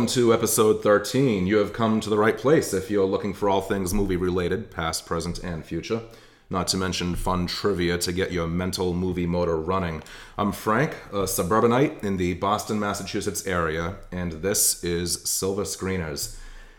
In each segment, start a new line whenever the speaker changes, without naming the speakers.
welcome to episode 13. You have come to the right place if you're looking for all things movie related, past, present, and future. Not to mention fun trivia to get your mental movie motor running. I'm Frank, a suburbanite in the Boston, Massachusetts area, and this is Silver Screeners.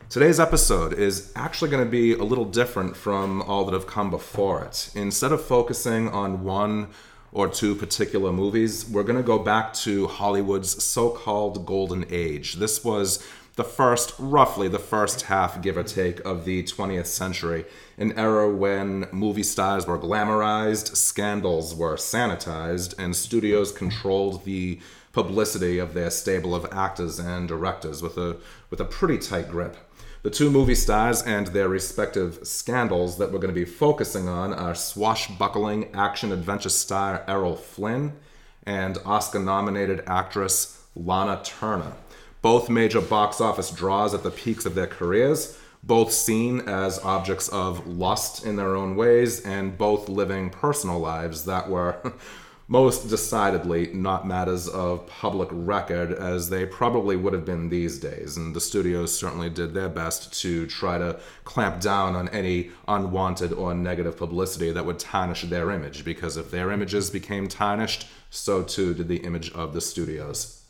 Today's episode is actually going to be a little different from all that have come before it. Instead of focusing on one or two particular movies, we're going to go back to Hollywood's so called golden age. This was the first, roughly the first half, give or take, of the 20th century, an era when movie stars were glamorized, scandals were sanitized, and studios controlled the publicity of their stable of actors and directors with a, with a pretty tight grip. The two movie stars and their respective scandals that we're going to be focusing on are swashbuckling action adventure star Errol Flynn and Oscar nominated actress Lana Turner. Both major box office draws at the peaks of their careers, both seen as objects of lust in their own ways, and both living personal lives that were most decidedly not matters of public record as they probably would have been these days. And the studios certainly did their best to try to clamp down on any unwanted or negative publicity that would tarnish their image, because if their images became tarnished, so too did the image of the studios.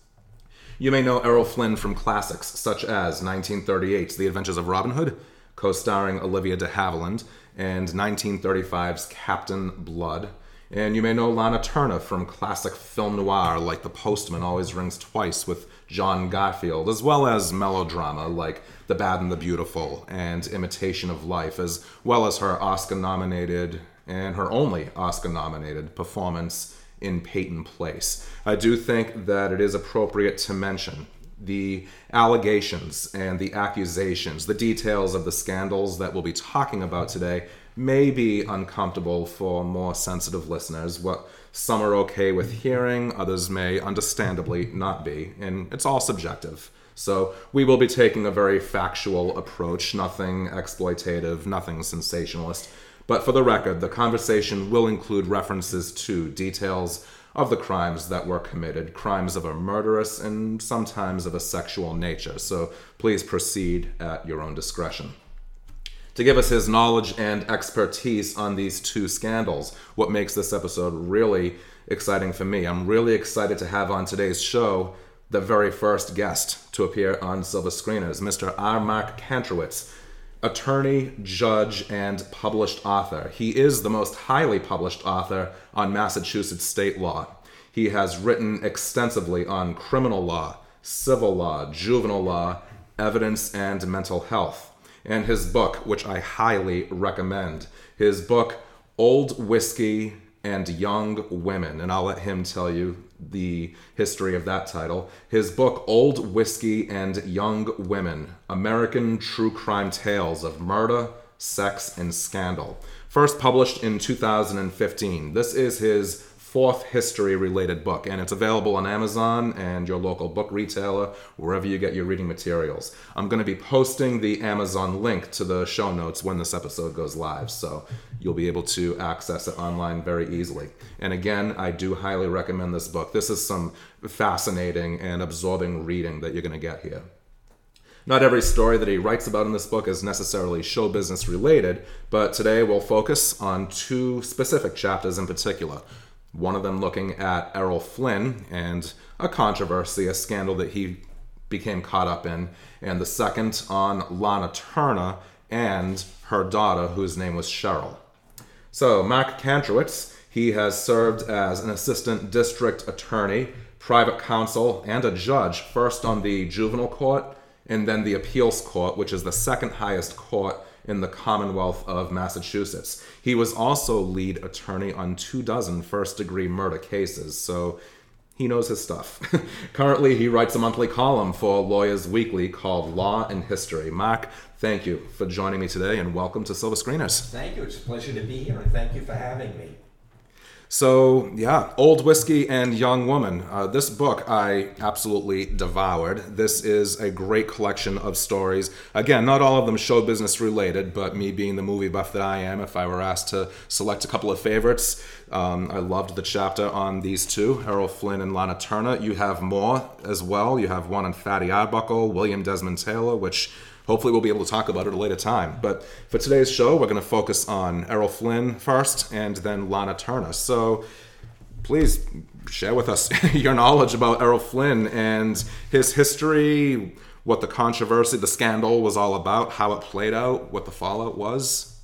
You may know Errol Flynn from classics such as 1938's The Adventures of Robin Hood, co starring Olivia de Havilland, and 1935's Captain Blood and you may know Lana Turner from classic film noir like The Postman Always Rings Twice with John Garfield, as well as melodrama like The Bad and the Beautiful and Imitation of Life, as well as her Oscar nominated and her only Oscar nominated performance in Peyton Place. I do think that it is appropriate to mention the allegations and the accusations, the details of the scandals that we'll be talking about today may be uncomfortable for more sensitive listeners. What some are okay with hearing, others may understandably not be, and it's all subjective. So we will be taking a very factual approach, nothing exploitative, nothing sensationalist. But for the record, the conversation will include references to details of the crimes that were committed, crimes of a murderous and sometimes of a sexual nature. So please proceed at your own discretion to give us his knowledge and expertise on these two scandals. What makes this episode really exciting for me. I'm really excited to have on today's show the very first guest to appear on Silver Screeners, Mr. R. Mark Kantrowitz, attorney, judge, and published author. He is the most highly published author on Massachusetts state law. He has written extensively on criminal law, civil law, juvenile law, evidence, and mental health and his book, which I highly recommend. His book, Old Whiskey and Young Women, and I'll let him tell you the history of that title. His book, Old Whiskey and Young Women American True Crime Tales of Murder, Sex, and Scandal. First published in 2015. This is his fourth history related book, and it's available on Amazon and your local book retailer, wherever you get your reading materials. I'm going to be posting the Amazon link to the show notes when this episode goes live, so you'll be able to access it online very easily. And again, I do highly recommend this book. This is some fascinating and absorbing reading that you're going to get here. Not every story that he writes about in this book is necessarily show business related, but today we'll focus on two specific chapters in particular one of them looking at Errol Flynn and a controversy, a scandal that he became caught up in, and the second on Lana Turner and her daughter, whose name was Cheryl. So, Mark Kantrowitz, he has served as an assistant district attorney, private counsel, and a judge, first on the juvenile court and then the appeals court, which is the second highest court in the Commonwealth of Massachusetts. He was also lead attorney on two dozen first degree murder cases, so he knows his stuff. Currently, he writes a monthly column for Lawyers Weekly called Law and History. Mark, thank you for joining me today and welcome to Silver Screeners.
Thank you. It's a pleasure to be here and thank you for having me.
So, yeah, Old Whiskey and Young Woman. Uh, this book I absolutely devoured. This is a great collection of stories. Again, not all of them show business related, but me being the movie buff that I am, if I were asked to select a couple of favorites, um, I loved the chapter on these two, Errol Flynn and Lana Turner. You have more as well. You have one on Fatty Arbuckle, William Desmond Taylor, which hopefully we'll be able to talk about it at a later time. But for today's show, we're going to focus on Errol Flynn first and then Lana Turner. So please share with us your knowledge about Errol Flynn and his history, what the controversy, the scandal was all about, how it played out, what the fallout was.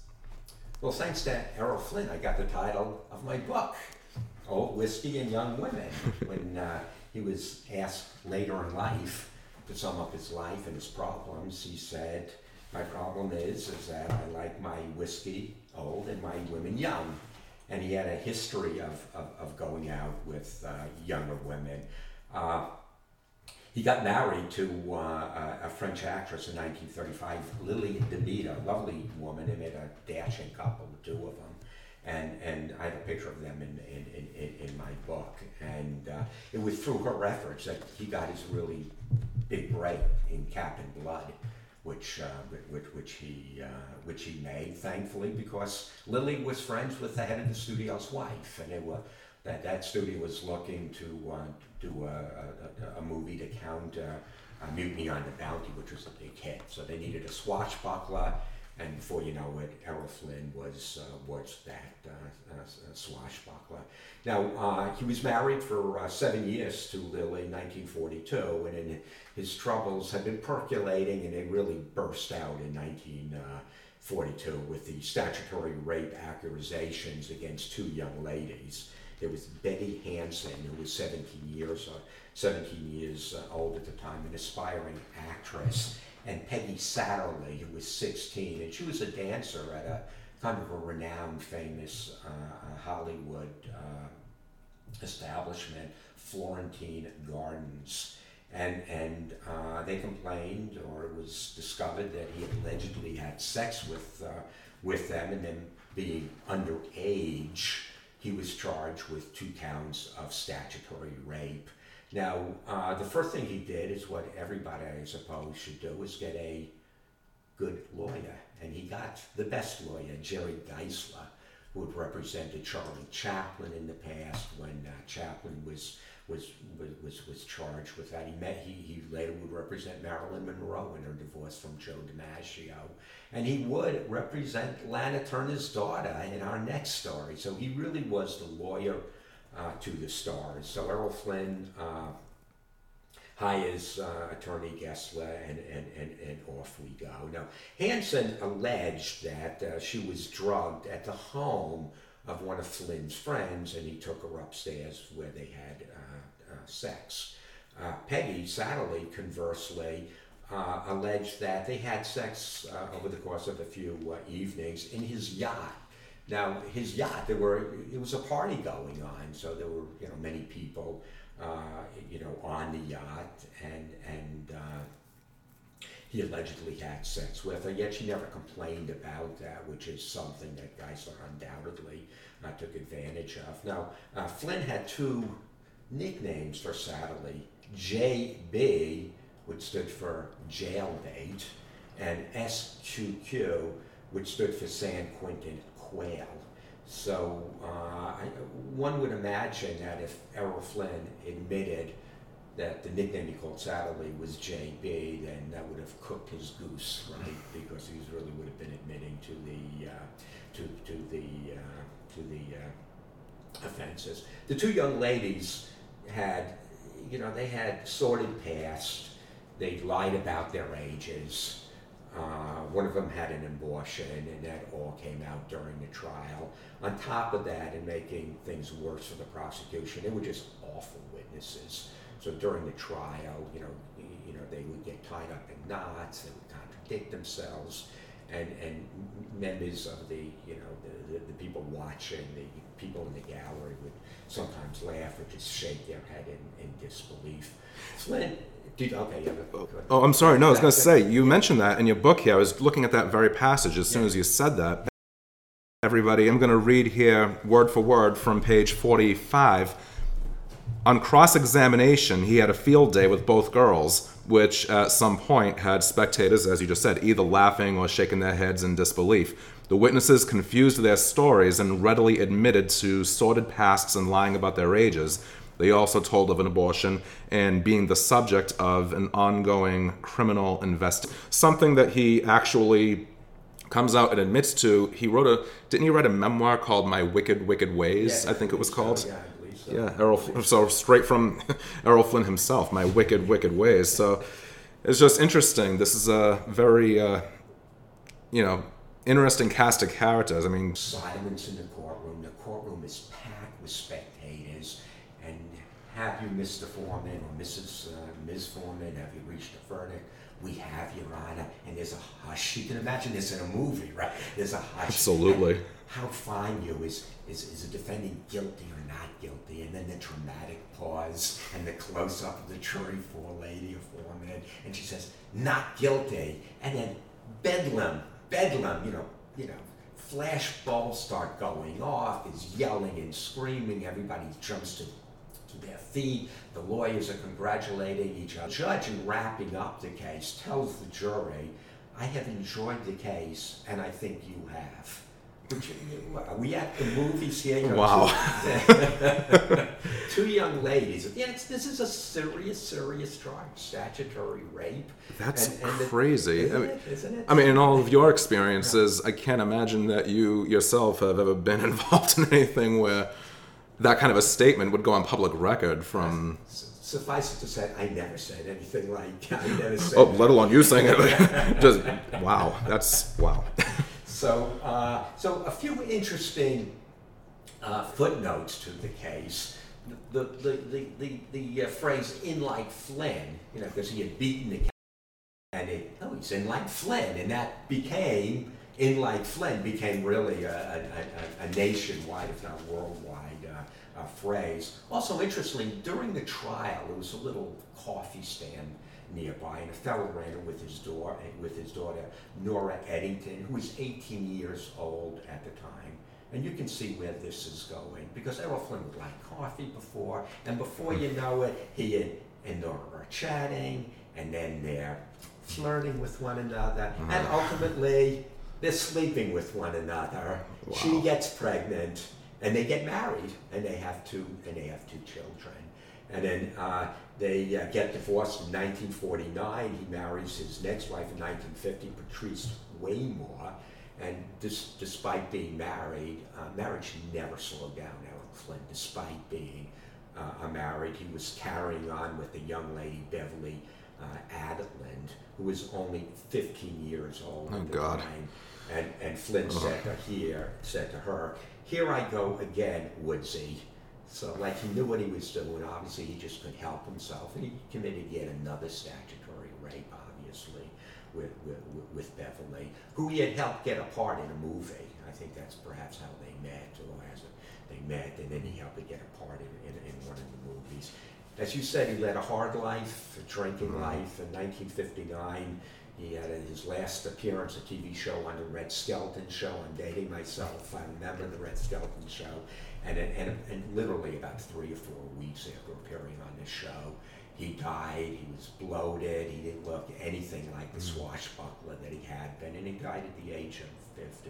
Well, thanks to Errol Flynn, I got the title of my book, Old Whiskey and Young Women, when uh, he was asked later in life to sum up his life and his problems, he said, "My problem is is that I like my whiskey old and my women young." And he had a history of, of, of going out with uh, younger women. Uh, he got married to uh, a French actress in 1935, Lily Damita, a lovely woman. They made a dashing couple, the two of them and and I have a picture of them in in, in, in my book. And uh, it was through her efforts that he got his really big break in Captain Blood, which uh, which which he uh, which he made, thankfully, because Lily was friends with the head of the studio's wife, and they were. That, that studio was looking to uh, do a, a, a, movie to counter uh, Mutiny on the Bounty, which was a big hit. So they needed a swashbuckler and before you know it, Errol Flynn was uh, was that uh, uh, swashbuckler. Now uh, he was married for uh, seven years to Lily in 1942, and in, his troubles had been percolating, and they really burst out in 1942 with the statutory rape accusations against two young ladies. There was Betty Hansen, who was 17 years 17 years old at the time, an aspiring actress and Peggy Satterlee, who was 16, and she was a dancer at a kind of a renowned, famous uh, uh, Hollywood uh, establishment, Florentine Gardens. And, and uh, they complained, or it was discovered that he allegedly had sex with, uh, with them, and then being underage, he was charged with two counts of statutory rape now, uh, the first thing he did is what everybody, I suppose, should do is get a good lawyer. And he got the best lawyer, Jerry Giesler, who had represented Charlie Chaplin in the past when uh, Chaplin was, was, was, was, charged with that. He, met, he, he later would represent Marilyn Monroe in her divorce from Joe DiMaggio. And he would represent Lana Turner's daughter in our next story. So he really was the lawyer uh, to the stars. So Errol Flynn uh, hires uh, attorney Giesler, and, and, and, and off we go. Now, Hansen alleged that uh, she was drugged at the home of one of Flynn's friends, and he took her upstairs where they had uh, uh, sex. Peggy Satterlee, conversely, uh, alleged that they had sex uh, over the course of a few uh, evenings in his yacht now his yacht, there were it was a party going on, so there were you know many people, uh, you know, on the yacht, and and uh, he allegedly had sex with her. Yet she never complained about that, which is something that Giesler undoubtedly uh, took advantage of. Now uh, Flynn had two nicknames for Satterlee: JB, which stood for jail date, and SQQ, which stood for San Quentin quail. So uh, I, one would imagine that if Errol Flynn admitted that the nickname he called Satterlee was JB, then that would have cooked his goose, right? Because he really would have been admitting to the uh, to to the uh, to the uh, offenses. The two young ladies had, you know, they had sordid past. They lied about their ages. Uh, one of them had an abortion, and that all came out during the trial. On top of that, and making things worse for the prosecution, they were just awful witnesses. So during the trial, you know, you know, they would get tied up in knots. They would contradict themselves, and and members of the, you know, the, the, the people watching, the people in the gallery would sometimes laugh or just shake their head in, in disbelief. Flynn did, okay, yeah.
Oh, I'm sorry. No, I was going to say, you mentioned that in your book here. I was looking at that very passage as soon as you said that. everybody. I'm going to read here word for word from page 45. On cross examination, he had a field day with both girls, which at some point had spectators, as you just said, either laughing or shaking their heads in disbelief. The witnesses confused their stories and readily admitted to sordid pasts and lying about their ages. They also told of an abortion and being the subject of an ongoing criminal investigation. Something that he actually comes out and admits to. He wrote a didn't he write a memoir called My Wicked Wicked Ways?
Yeah,
I think it was called.
So, yeah, so.
Yeah, Errol. So straight from Errol Flynn himself, My Wicked Wicked Ways. So it's just interesting. This is a very, uh, you know, interesting cast of characters. I mean,
Silence in the courtroom. The courtroom is packed with spectators. And have you, Mr. Foreman or Mrs. Uh, Ms. Foreman, have you reached a verdict? We have, Your Honor. And there's a hush. You can imagine this in a movie, right? There's a hush.
Absolutely.
And how fine you is, is, is a defendant guilty or not guilty? And then the dramatic pause and the close up of the jury for a lady or foreman. And she says, not guilty. And then bedlam, bedlam, you know, you know, flash bulbs start going off, is yelling and screaming, everybody jumps to, to their feet, the lawyers are congratulating each other. The judge, in wrapping up the case, tells the jury, I have enjoyed the case, and I think you have. Are we at the movies here?
Wow.
Two, young ladies. Yeah, it's, this is a serious, serious crime, statutory rape.
That's
And- and
crazy.
Isn't
I mean-
it? Isn't it?
I mean, in all of your experiences, I can't imagine that you yourself have ever been involved in anything where that kind of a statement would go on public record from.
Suffice it to say, I never said anything like I never said.
Oh, let alone you saying it. Just wow, that's wow.
So, uh, so a few interesting uh, footnotes to the case. The the the the, the uh, phrase "in like Flynn," you know, because he had beaten the and it oh he's in like Flynn, and that became in like Flynn became really a, a, a, a nationwide, if not worldwide, uh, phrase. Also, interestingly, during the trial, there was a little coffee stand nearby, and a fellow ran it with his daughter, with his daughter Nora Eddington, who was 18 years old at the time. And you can see where this is going because Errol Flynn would like coffee before, and before you know it, he and, and Nora are chatting, and then they're flirting with one another, and ultimately they're sleeping with one another. She gets pregnant, and they get married, and they have two, and they have two children. And then uh, they uh, get divorced in 1949. He marries his next wife in 1950, Patrice Wymore. And despite being married, uh, marriage never slowed down Errol Flynn. Despite being uh, married, he was carrying on with the young lady Beverly uh, Aadland, who was only 15 years old
Oh,
at the
God.
time. And, and Flynn said to here, said to her, "Here I go again, Woodsy." So like he knew what he was doing. Obviously, he just couldn't help himself, and he committed yet another statutory rape, obviously, with with, with- Beverly, who he had helped get a part in a movie. I think that's perhaps how they met, or as a, they met, and then he helped her get a part in, in, in one of the movies. As you said, he led a hard life, a drinking mm-hmm. life. In 1959, he had his last appearance, a TV show on the Red Skelton Show. I'm dating myself. I remember the Red Skelton Show. And, and, and literally about three or four weeks after appearing on this show, he died. He was bloated. He didn't look anything like the mm. swashbuckler that he had been. And he died at the age of 50.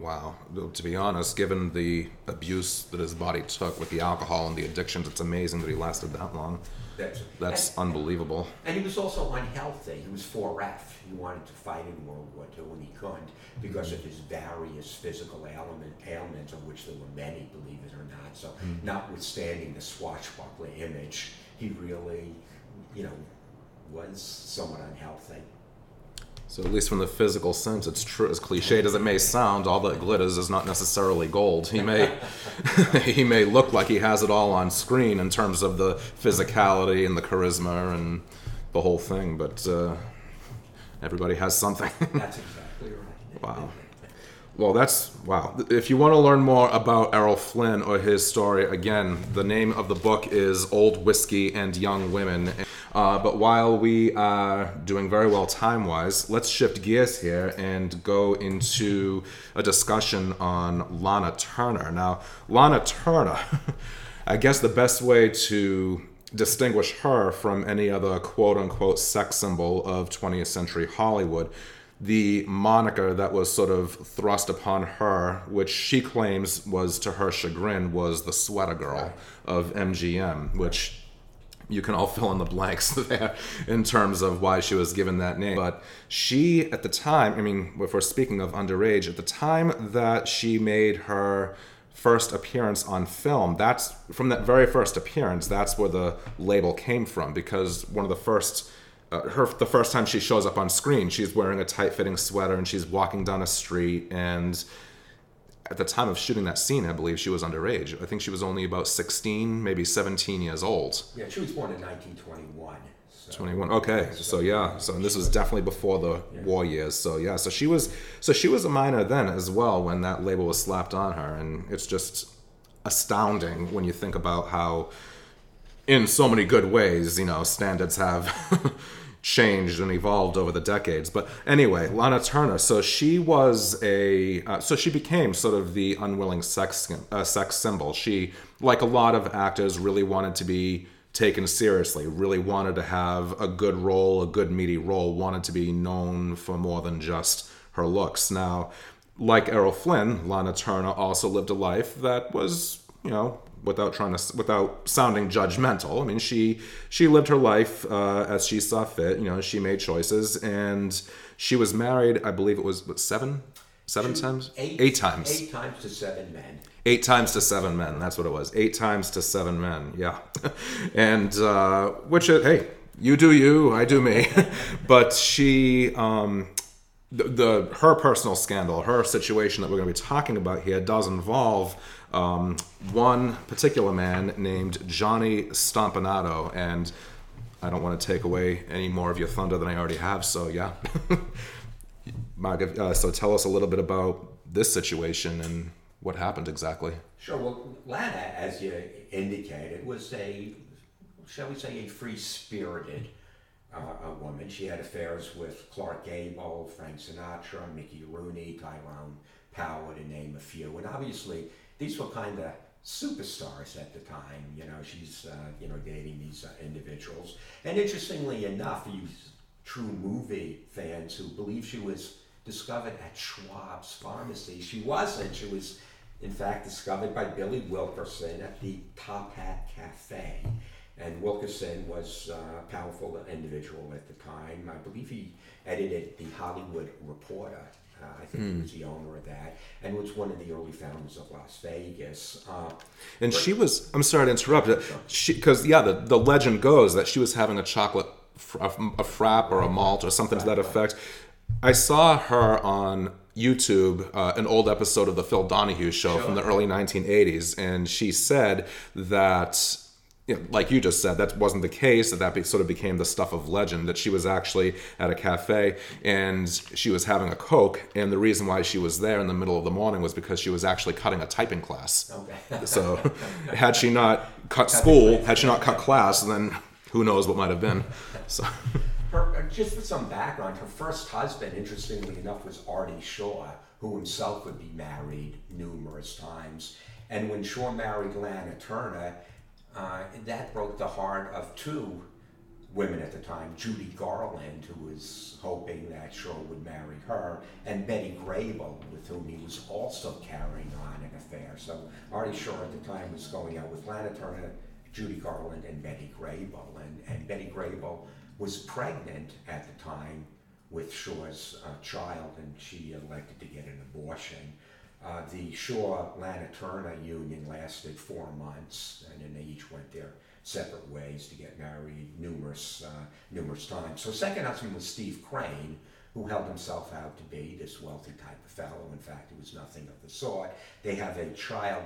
Wow. To be honest, given the abuse that his body took with the alcohol and the addictions, it's amazing that he lasted that long.
That's,
That's unbelievable.
And he was also unhealthy. He was 4F. He wanted to fight in World War II and he couldn't because of his various physical ailment, ailments, of which there were many, believe it or not. So, hmm. notwithstanding the swashbuckler image, he really, you know, was somewhat unhealthy.
So at least from the physical sense, it's true. As cliched as it may sound, all that glitters is not necessarily gold. He may, he may look like he has it all on screen in terms of the physicality and the charisma and the whole thing, but uh, everybody has something.
That's exactly right.
Wow. Well, that's wow. If you want to learn more about Errol Flynn or his story, again, the name of the book is Old Whiskey and Young Women. Uh, but while we are doing very well time wise, let's shift gears here and go into a discussion on Lana Turner. Now, Lana Turner, I guess the best way to distinguish her from any other quote unquote sex symbol of 20th century Hollywood the moniker that was sort of thrust upon her, which she claims was to her chagrin, was the sweater girl of MGM, which you can all fill in the blanks there in terms of why she was given that name. But she, at the time, I mean, if we're speaking of underage, at the time that she made her first appearance on film, that's from that very first appearance, that's where the label came from because one of the first uh, her the first time she shows up on screen, she's wearing a tight fitting sweater and she's walking down a street. And at the time of shooting that scene, I believe she was underage. I think she was only about 16, maybe 17 years old.
Yeah, she was born in 1921. So.
21 okay so yeah so and this was definitely before the yeah. war years so yeah so she was so she was a minor then as well when that label was slapped on her and it's just astounding when you think about how in so many good ways you know standards have changed and evolved over the decades. But anyway, Lana Turner. So she was a. Uh, so she became sort of the unwilling sex uh, sex symbol. She, like a lot of actors, really wanted to be taken seriously. Really wanted to have a good role, a good meaty role. Wanted to be known for more than just her looks. Now, like Errol Flynn, Lana Turner also lived a life that was, you know, without trying to without sounding judgmental. I mean, she she lived her life uh, as she saw fit. You know, she made choices, and she was married. I believe it was what, seven, seven times,
eight,
eight times,
eight times to seven men.
Eight times to seven men. That's what it was. Eight times to seven men. Yeah, and uh, which uh, hey, you do you, I do me. but she. Um, the, the her personal scandal, her situation that we're going to be talking about here, does involve um, one particular man named Johnny Stompanato, and I don't want to take away any more of your thunder than I already have. So yeah, Mark, uh, so tell us a little bit about this situation and what happened exactly.
Sure. Well, Lana, as you indicated, was a, shall we say, a free-spirited uh, a woman. She had affairs with Clark Gable, Frank Sinatra, Mickey Rooney, Tyrone Power, to name a few. And obviously, these were kind of superstars at the time. You know, she's uh, you know dating these uh, individuals, and interestingly enough, you true movie fans who believe she was discovered at Schwab's pharmacy. She wasn't. She was, in fact, discovered by Billy Wilkerson at the Top Hat Cafe. And Wilkerson was a powerful individual at the time. I believe he edited the Hollywood Reporter uh, I think mm. he was the owner of that, and was one of the early founders of Las Vegas. Uh,
and she was. I'm sorry to interrupt. Because yeah, the the legend goes that she was having a chocolate, a, a frap or a malt or something to that effect. I saw her on YouTube uh, an old episode of the Phil Donahue show sure. from the early 1980s, and she said that you know, like you just said, that wasn't the case. That that be, sort of became the stuff of legend. That she was actually at a cafe and she was having a coke, and the reason why she was there in the middle of the morning was because she was actually cutting a typing class. Okay. so, had she not cut school, had she not cut class, then who knows what might have been. So.
Her, uh, just for some background, her first husband, interestingly enough, was Artie Shaw, who himself would be married numerous times. And when Shaw married Lana Turner, uh, that broke the heart of two women at the time, Judy Garland, who was hoping that Shaw would marry her, and Betty Grable, with whom he was also carrying on an affair. So Artie Shaw at the time was going out with Lana Turner, Judy Garland, and Betty Grable. And, and Betty Grable was pregnant at the time with Shaw's uh, child, and she elected to get an abortion. Uh, the Shaw Lana union lasted four months, and then they each went their separate ways to get married numerous uh, numerous times. So second husband was Steve Crane, who held himself out to be this wealthy type of fellow. In fact, he was nothing of the sort. They have a child,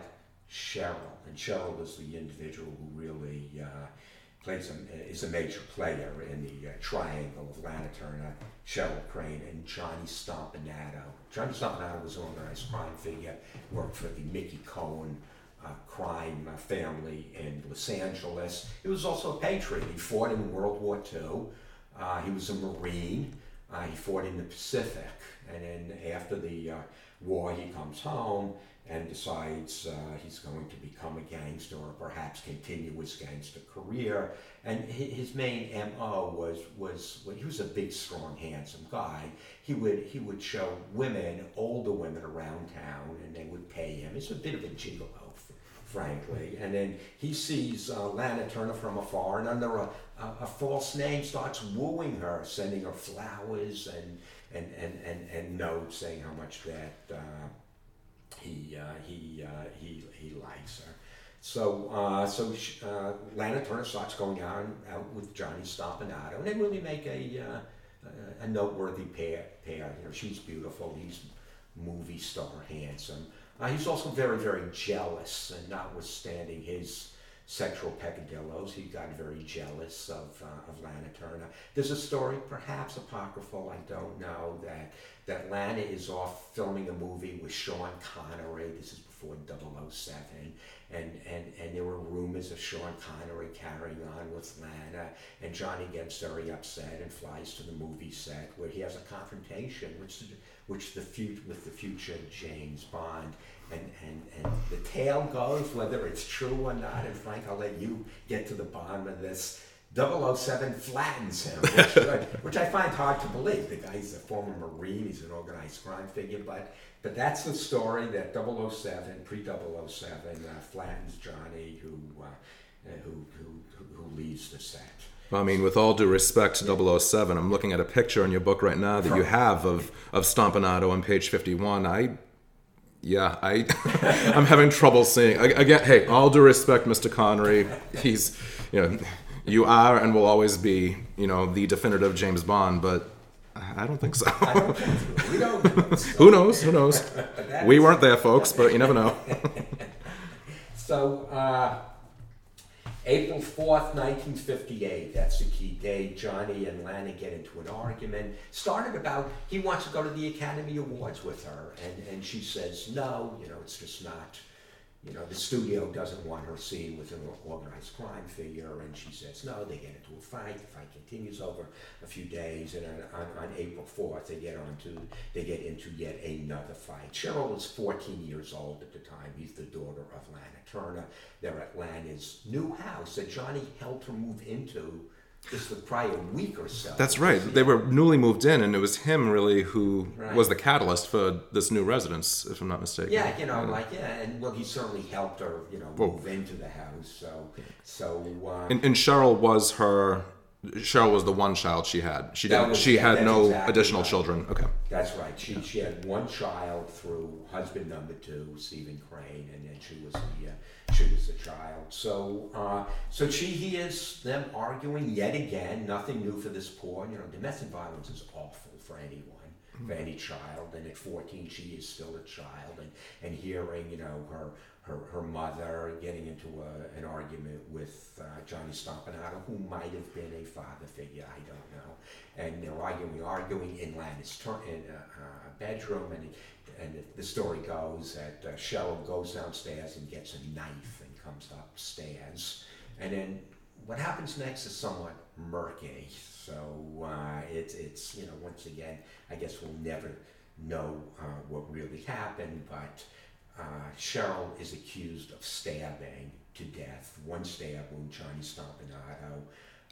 Cheryl, and Cheryl was the individual who really uh, plays a, is a major player in the uh, triangle of Lana Turner, Cheryl Crane, and Johnny Stompanato. Johnny Stompanato was an organized crime figure, worked for the Mickey Cohen uh, crime uh, family in Los Angeles. He was also a patriot. He fought in World War II. Uh, he was a Marine. Uh, he fought in the Pacific. And then after the uh, war, he comes home and decides uh, he's going to become a gangster or perhaps continue his gangster career. And his main MO was, was well, he was a big, strong, handsome guy. He would, he would show women, older women around town, and they would pay him. It's a bit of a gigolo frankly. And then he sees uh, Lana Turner from afar and under a, a, a, false name starts wooing her, sending her flowers and, and, and, and, and notes saying how much that uh, he, uh, he, uh, he, he likes her. So, uh, so uh, Lana Turner starts going on out with Johnny Stompanato, and they really make a, a noteworthy pair. Pair, you know, she's beautiful, he's movie star handsome. Uh, he's also very, very jealous, and notwithstanding his sexual peccadillos, he got very jealous of, uh, of Lana Turner. There's a story, perhaps apocryphal, I don't know, that, that Lana is off filming a movie with Sean Connery. This is before 007. And, and, and there were rumors of Sean Connery carrying on with Lana. And Johnny gets very upset and flies to the movie set where he has a confrontation, which which the fut- with the future James Bond. And, and, and the tale goes, whether it's true or not, and Frank, I'll let you get to the bottom of this. 007 flattens him, which, which, I find hard to believe. The guy's a former Marine, he's an organized crime figure, but, but that's the story that 007, pre 007, uh, flattens Johnny, who, uh, who, who, who leaves the set.
I mean, with all due respect to 007, I'm looking at a picture in your book right now that you have of of Stompanato on page 51. I, yeah, I, I'm having trouble seeing. Again, hey, all due respect, Mr. Connery, he's, you know, you are and will always be, you know, the definitive James Bond, but I don't think so.
Don't think we don't.
Who knows? Who knows? we weren't there, folks, but you never know.
so. Uh, April 4th, 1958, that's the key day. Johnny and Lana get into an argument. Started about, he wants to go to the Academy Awards with her, and, and she says, no, you know, it's just not you know, the studio doesn't want her seen with an organized crime figure, and she says no. They get into a fight. The fight continues over a few days, and on, on, April fourth, they get onto they get into yet another fight. Cheryl is 14 years old at the time. He's the daughter of Lana Turner. They're at Lana's new house that Johnny helped her move into just the prior week or so.
That's right. They were newly moved in, and it was him really who right. was the catalyst for this new residence, if I'm not mistaken.
Yeah, you know, yeah. like yeah, and well, he certainly helped her, you know, move into the house. So, so. Uh,
and, and, Cheryl was her. Cheryl was the one child she had. She didn't. Was, she had no exactly additional right. children. Okay.
That's right. She she had one child through husband number two, Stephen Crane, and then she was the. Uh, she was a child. So, uh, so she hears them arguing yet again. Nothing new for this poor. You know, domestic violence is awful for anyone, mm-hmm. for any child. And at 14, she is still a child. And, and hearing, you know, her her, her mother getting into a, an argument with uh, Johnny Stompanato, who might have been a father figure, I don't know. And they're arguing, arguing in Lana's ter- in a, a bedroom, and and the story goes that uh, Cheryl goes downstairs and gets a knife and comes upstairs. And then what happens next is somewhat murky. So uh, it's, it's, you know, once again, I guess we'll never know uh, what really happened, but uh, Cheryl is accused of stabbing to death. One stab wound, Johnny Stompanato.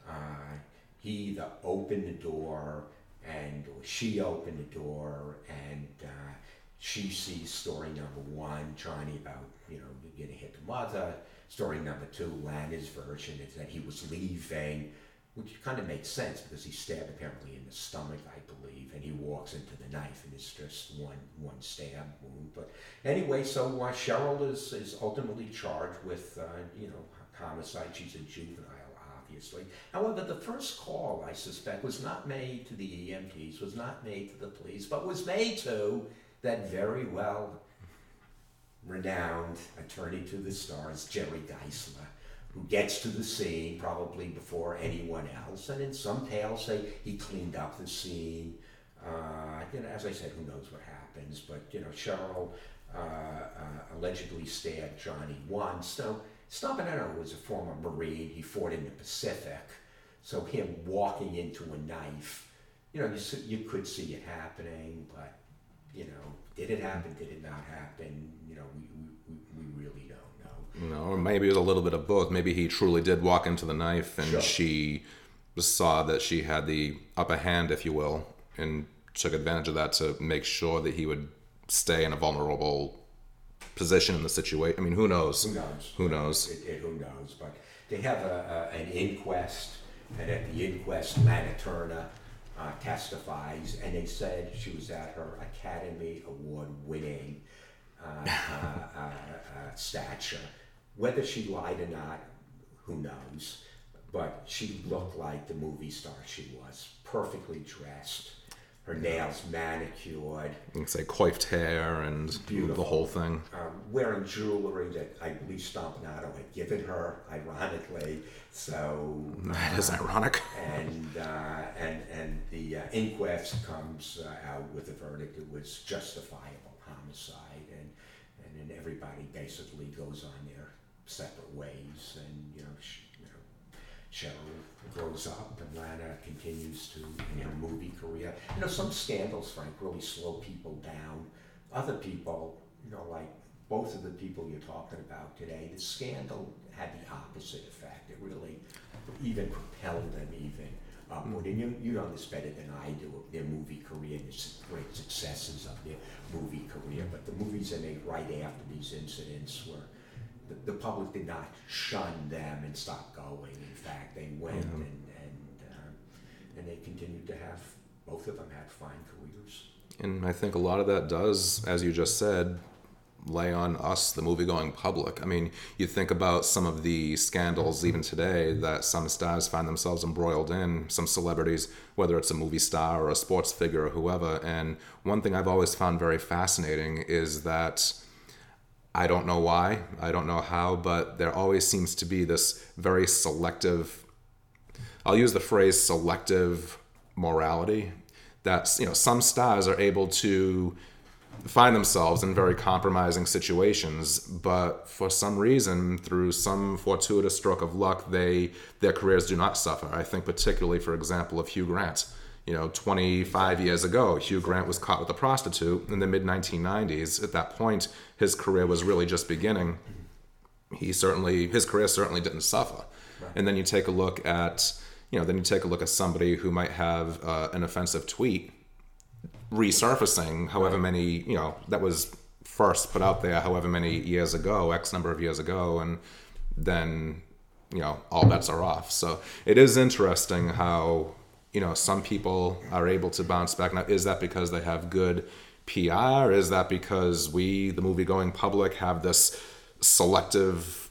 Uh, he either opened the door and she opened the door and uh, she sees story number one, Johnny about, you know, getting hit the mother. Story number two, Lana's version is that he was leaving, which kind of makes sense because he's stabbed apparently in the stomach, I believe, and he walks into the knife and it's just one one stab wound. But anyway, so uh, Cheryl is, is ultimately charged with, uh, you know, homicide. She's a juvenile obviously. However, the first call, I suspect, was not made to the EMTs, was not made to the police, but was made to that very well renowned attorney to the stars, Jerry Giesler, who gets to the scene probably before anyone else. And in some tales say he cleaned up the scene. Uh, you know, as I said, who knows what happens? But you know, Cheryl uh, uh, allegedly stabbed Johnny once. Now, Stompanato was a former Marine. He fought in the Pacific. So him walking into a knife, you know, you, you could see it happening, but, you know, did it happen? Did it not happen? You know, we, we
You know, or maybe it was a little bit of both. Maybe he truly did walk into the knife, and
Sure.
she saw that she had the upper hand, if you will, and took advantage of that to make sure that he would stay in a vulnerable position in the situation. I mean, who knows?
Who knows?
Who knows?
It, it, who knows? But they have a, a, an inquest, and at the inquest, Lana Turner uh, testifies, and they said she was at her Academy Award winning uh, uh, uh, uh, stature. Whether she lied or not, who knows? But she looked like the movie star she was, perfectly dressed, her nails manicured,
You can say coiffed hair and the whole thing.
um, wearing jewelry that I believe Stompanato had given her, ironically. So,
That is ironic.
and uh, and and the uh, inquest comes uh, out with a verdict. It was justifiable homicide, and and then everybody basically goes on their separate ways, and you know, sh- you know, Cheryl grows up, and Lana continues to in her movie career. You know, some scandals, Frank, really slow people down. Other people, you know, like both of the people you're talking about today, the scandal had the opposite effect. It really even propelled them even upward. And you, you know this better than I do of their movie career and the great successes of their movie career. But the movies they made right after these incidents were the, the public did not shun them and stop going. In fact, they went and and um, and they continued to have both of them had fine careers.
And I think a lot of that does, as you just said, lay on us, the movie going public. I mean, you think about some of the scandals even today that some stars find themselves embroiled in, some celebrities, whether it's a movie star or a sports figure or whoever. And one thing I've always found very fascinating is that I don't know why, I don't know how, but there always seems to be this very selective I'll use the phrase selective morality. That's you know some stars are able to find themselves in very compromising situations, but for some reason, through some fortuitous stroke of luck, they their careers do not suffer. I think particularly, for example, of Hugh Grant. You know, 25 years ago, Hugh Grant was caught with a prostitute in the mid 1990s. At that point, his career was really just beginning. He certainly his career certainly didn't suffer. And then you take a look at you know then you take a look at somebody who might have uh, an offensive tweet resurfacing however many you know that was first put out there however many years ago x number of years ago and then you know all bets are off so it is interesting how you know some people are able to bounce back. Now is that because they have good pr is that because we the movie going public have this selective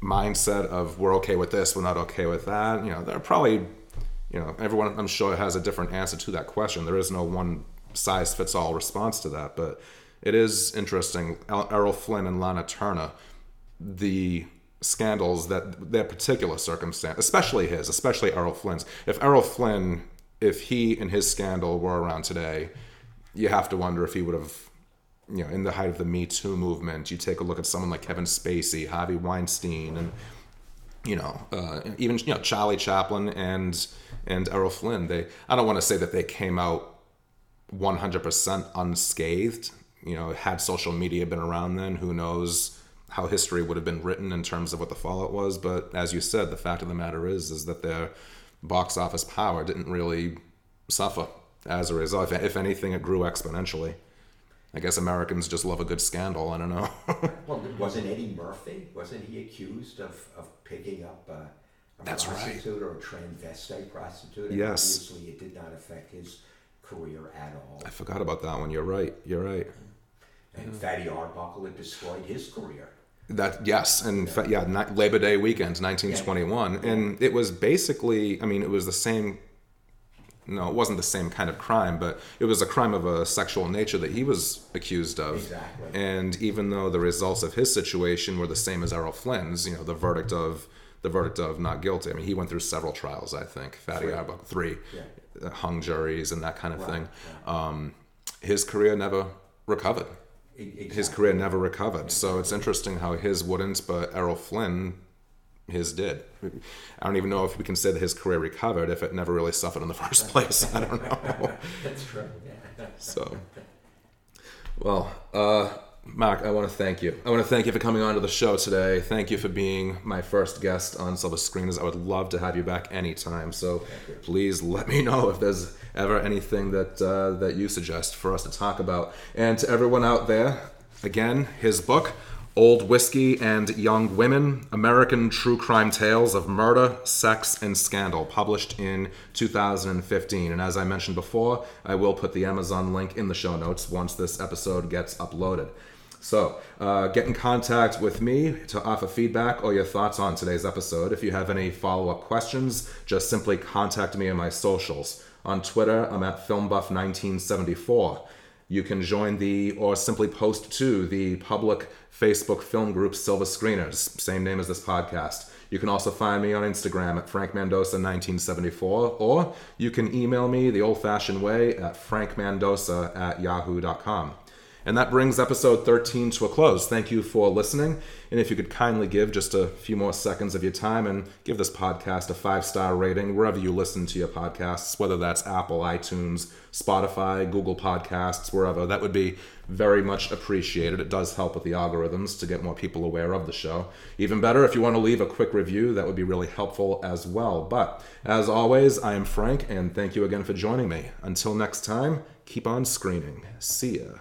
mindset of we're okay with this we're not okay with that? You know there are probably you know everyone i'm sure has a different answer to that question. There is no one size fits all response to that but it is interesting. Errol flynn and lana turner the scandals that their particular circumstance especially his especially errol flynn's if errol flynn if he and his scandal were around today you have to wonder if he would have you know in the height of the me too movement you take a look at someone like kevin spacey harvey weinstein and you know, uh, even you know Charlie Chaplin and and Errol Flynn. They I don't want to say that they came out 100% unscathed. You know, had social media been around then, who knows how history would have been written in terms of what the fallout was. But as you said, the fact of the matter is is that their box office power didn't really suffer as a result. If, if anything, it grew exponentially. I guess Americans just love a good scandal. I don't know.
Well, wasn't Eddie Murphy? Wasn't he accused of, of picking up a, a
That's right.
prostitute or a transvestite prostitute? And
Yes.
Obviously, it did not affect his career at all.
I forgot about that one. You're right. You're right.
And Fatty Arbuckle had destroyed his career.
That yes, and yeah, ni- Labor Day weekend, 1921, and it was basically, I mean, it was the same. No, it wasn't the same kind of crime, but it was a crime of a sexual nature that he was accused of.
Exactly.
And even though the results of his situation were the same as Errol Flynn's, you know, the verdict of the verdict of not guilty. I mean, he went through several trials. I think Fatty
Three.
Arbuckle three,
Yeah.
uh, hung juries and that kind of
Right,
thing. Um, his career never recovered.
E-
his career never recovered. So it's interesting how his wouldn't, but Errol Flynn, his did. I don't even know if we can say that his career recovered if it never really suffered in the first place. I don't know.
That's true.
So, well, uh, Mark, I want to thank you. I want to thank you for coming on to the show today. Thank you for being my first guest on Silver Screeners. I would love to have you back anytime. So please let me know if there's ever anything that uh, that you suggest for us to talk about. And to everyone out there, again, his book. Old Whiskey and Young Women American True Crime Tales of Murder, Sex, and Scandal, published in 2015. And as I mentioned before, I will put the Amazon link in the show notes once this episode gets uploaded. So, uh, get in contact with me to offer feedback or your thoughts on today's episode. If you have any follow up questions, just simply contact me on my socials. On Twitter, I'm at FilmBuff1974. You can join the, or simply post to the public Facebook film group Silver Screeners, same name as this podcast. You can also find me on Instagram at Frank Mendoza1974, or you can email me the old fashioned way at frankmendoza at yahoo.com. And that brings episode 13 to a close. Thank you for listening. And if you could kindly give just a few more seconds of your time and give this podcast a five star rating wherever you listen to your podcasts, whether that's Apple, iTunes, Spotify, Google Podcasts, wherever, that would be very much appreciated. It does help with the algorithms to get more people aware of the show. Even better, if you want to leave a quick review, that would be really helpful as well. But as always, I am Frank, and thank you again for joining me. Until next time, keep on screening. See ya.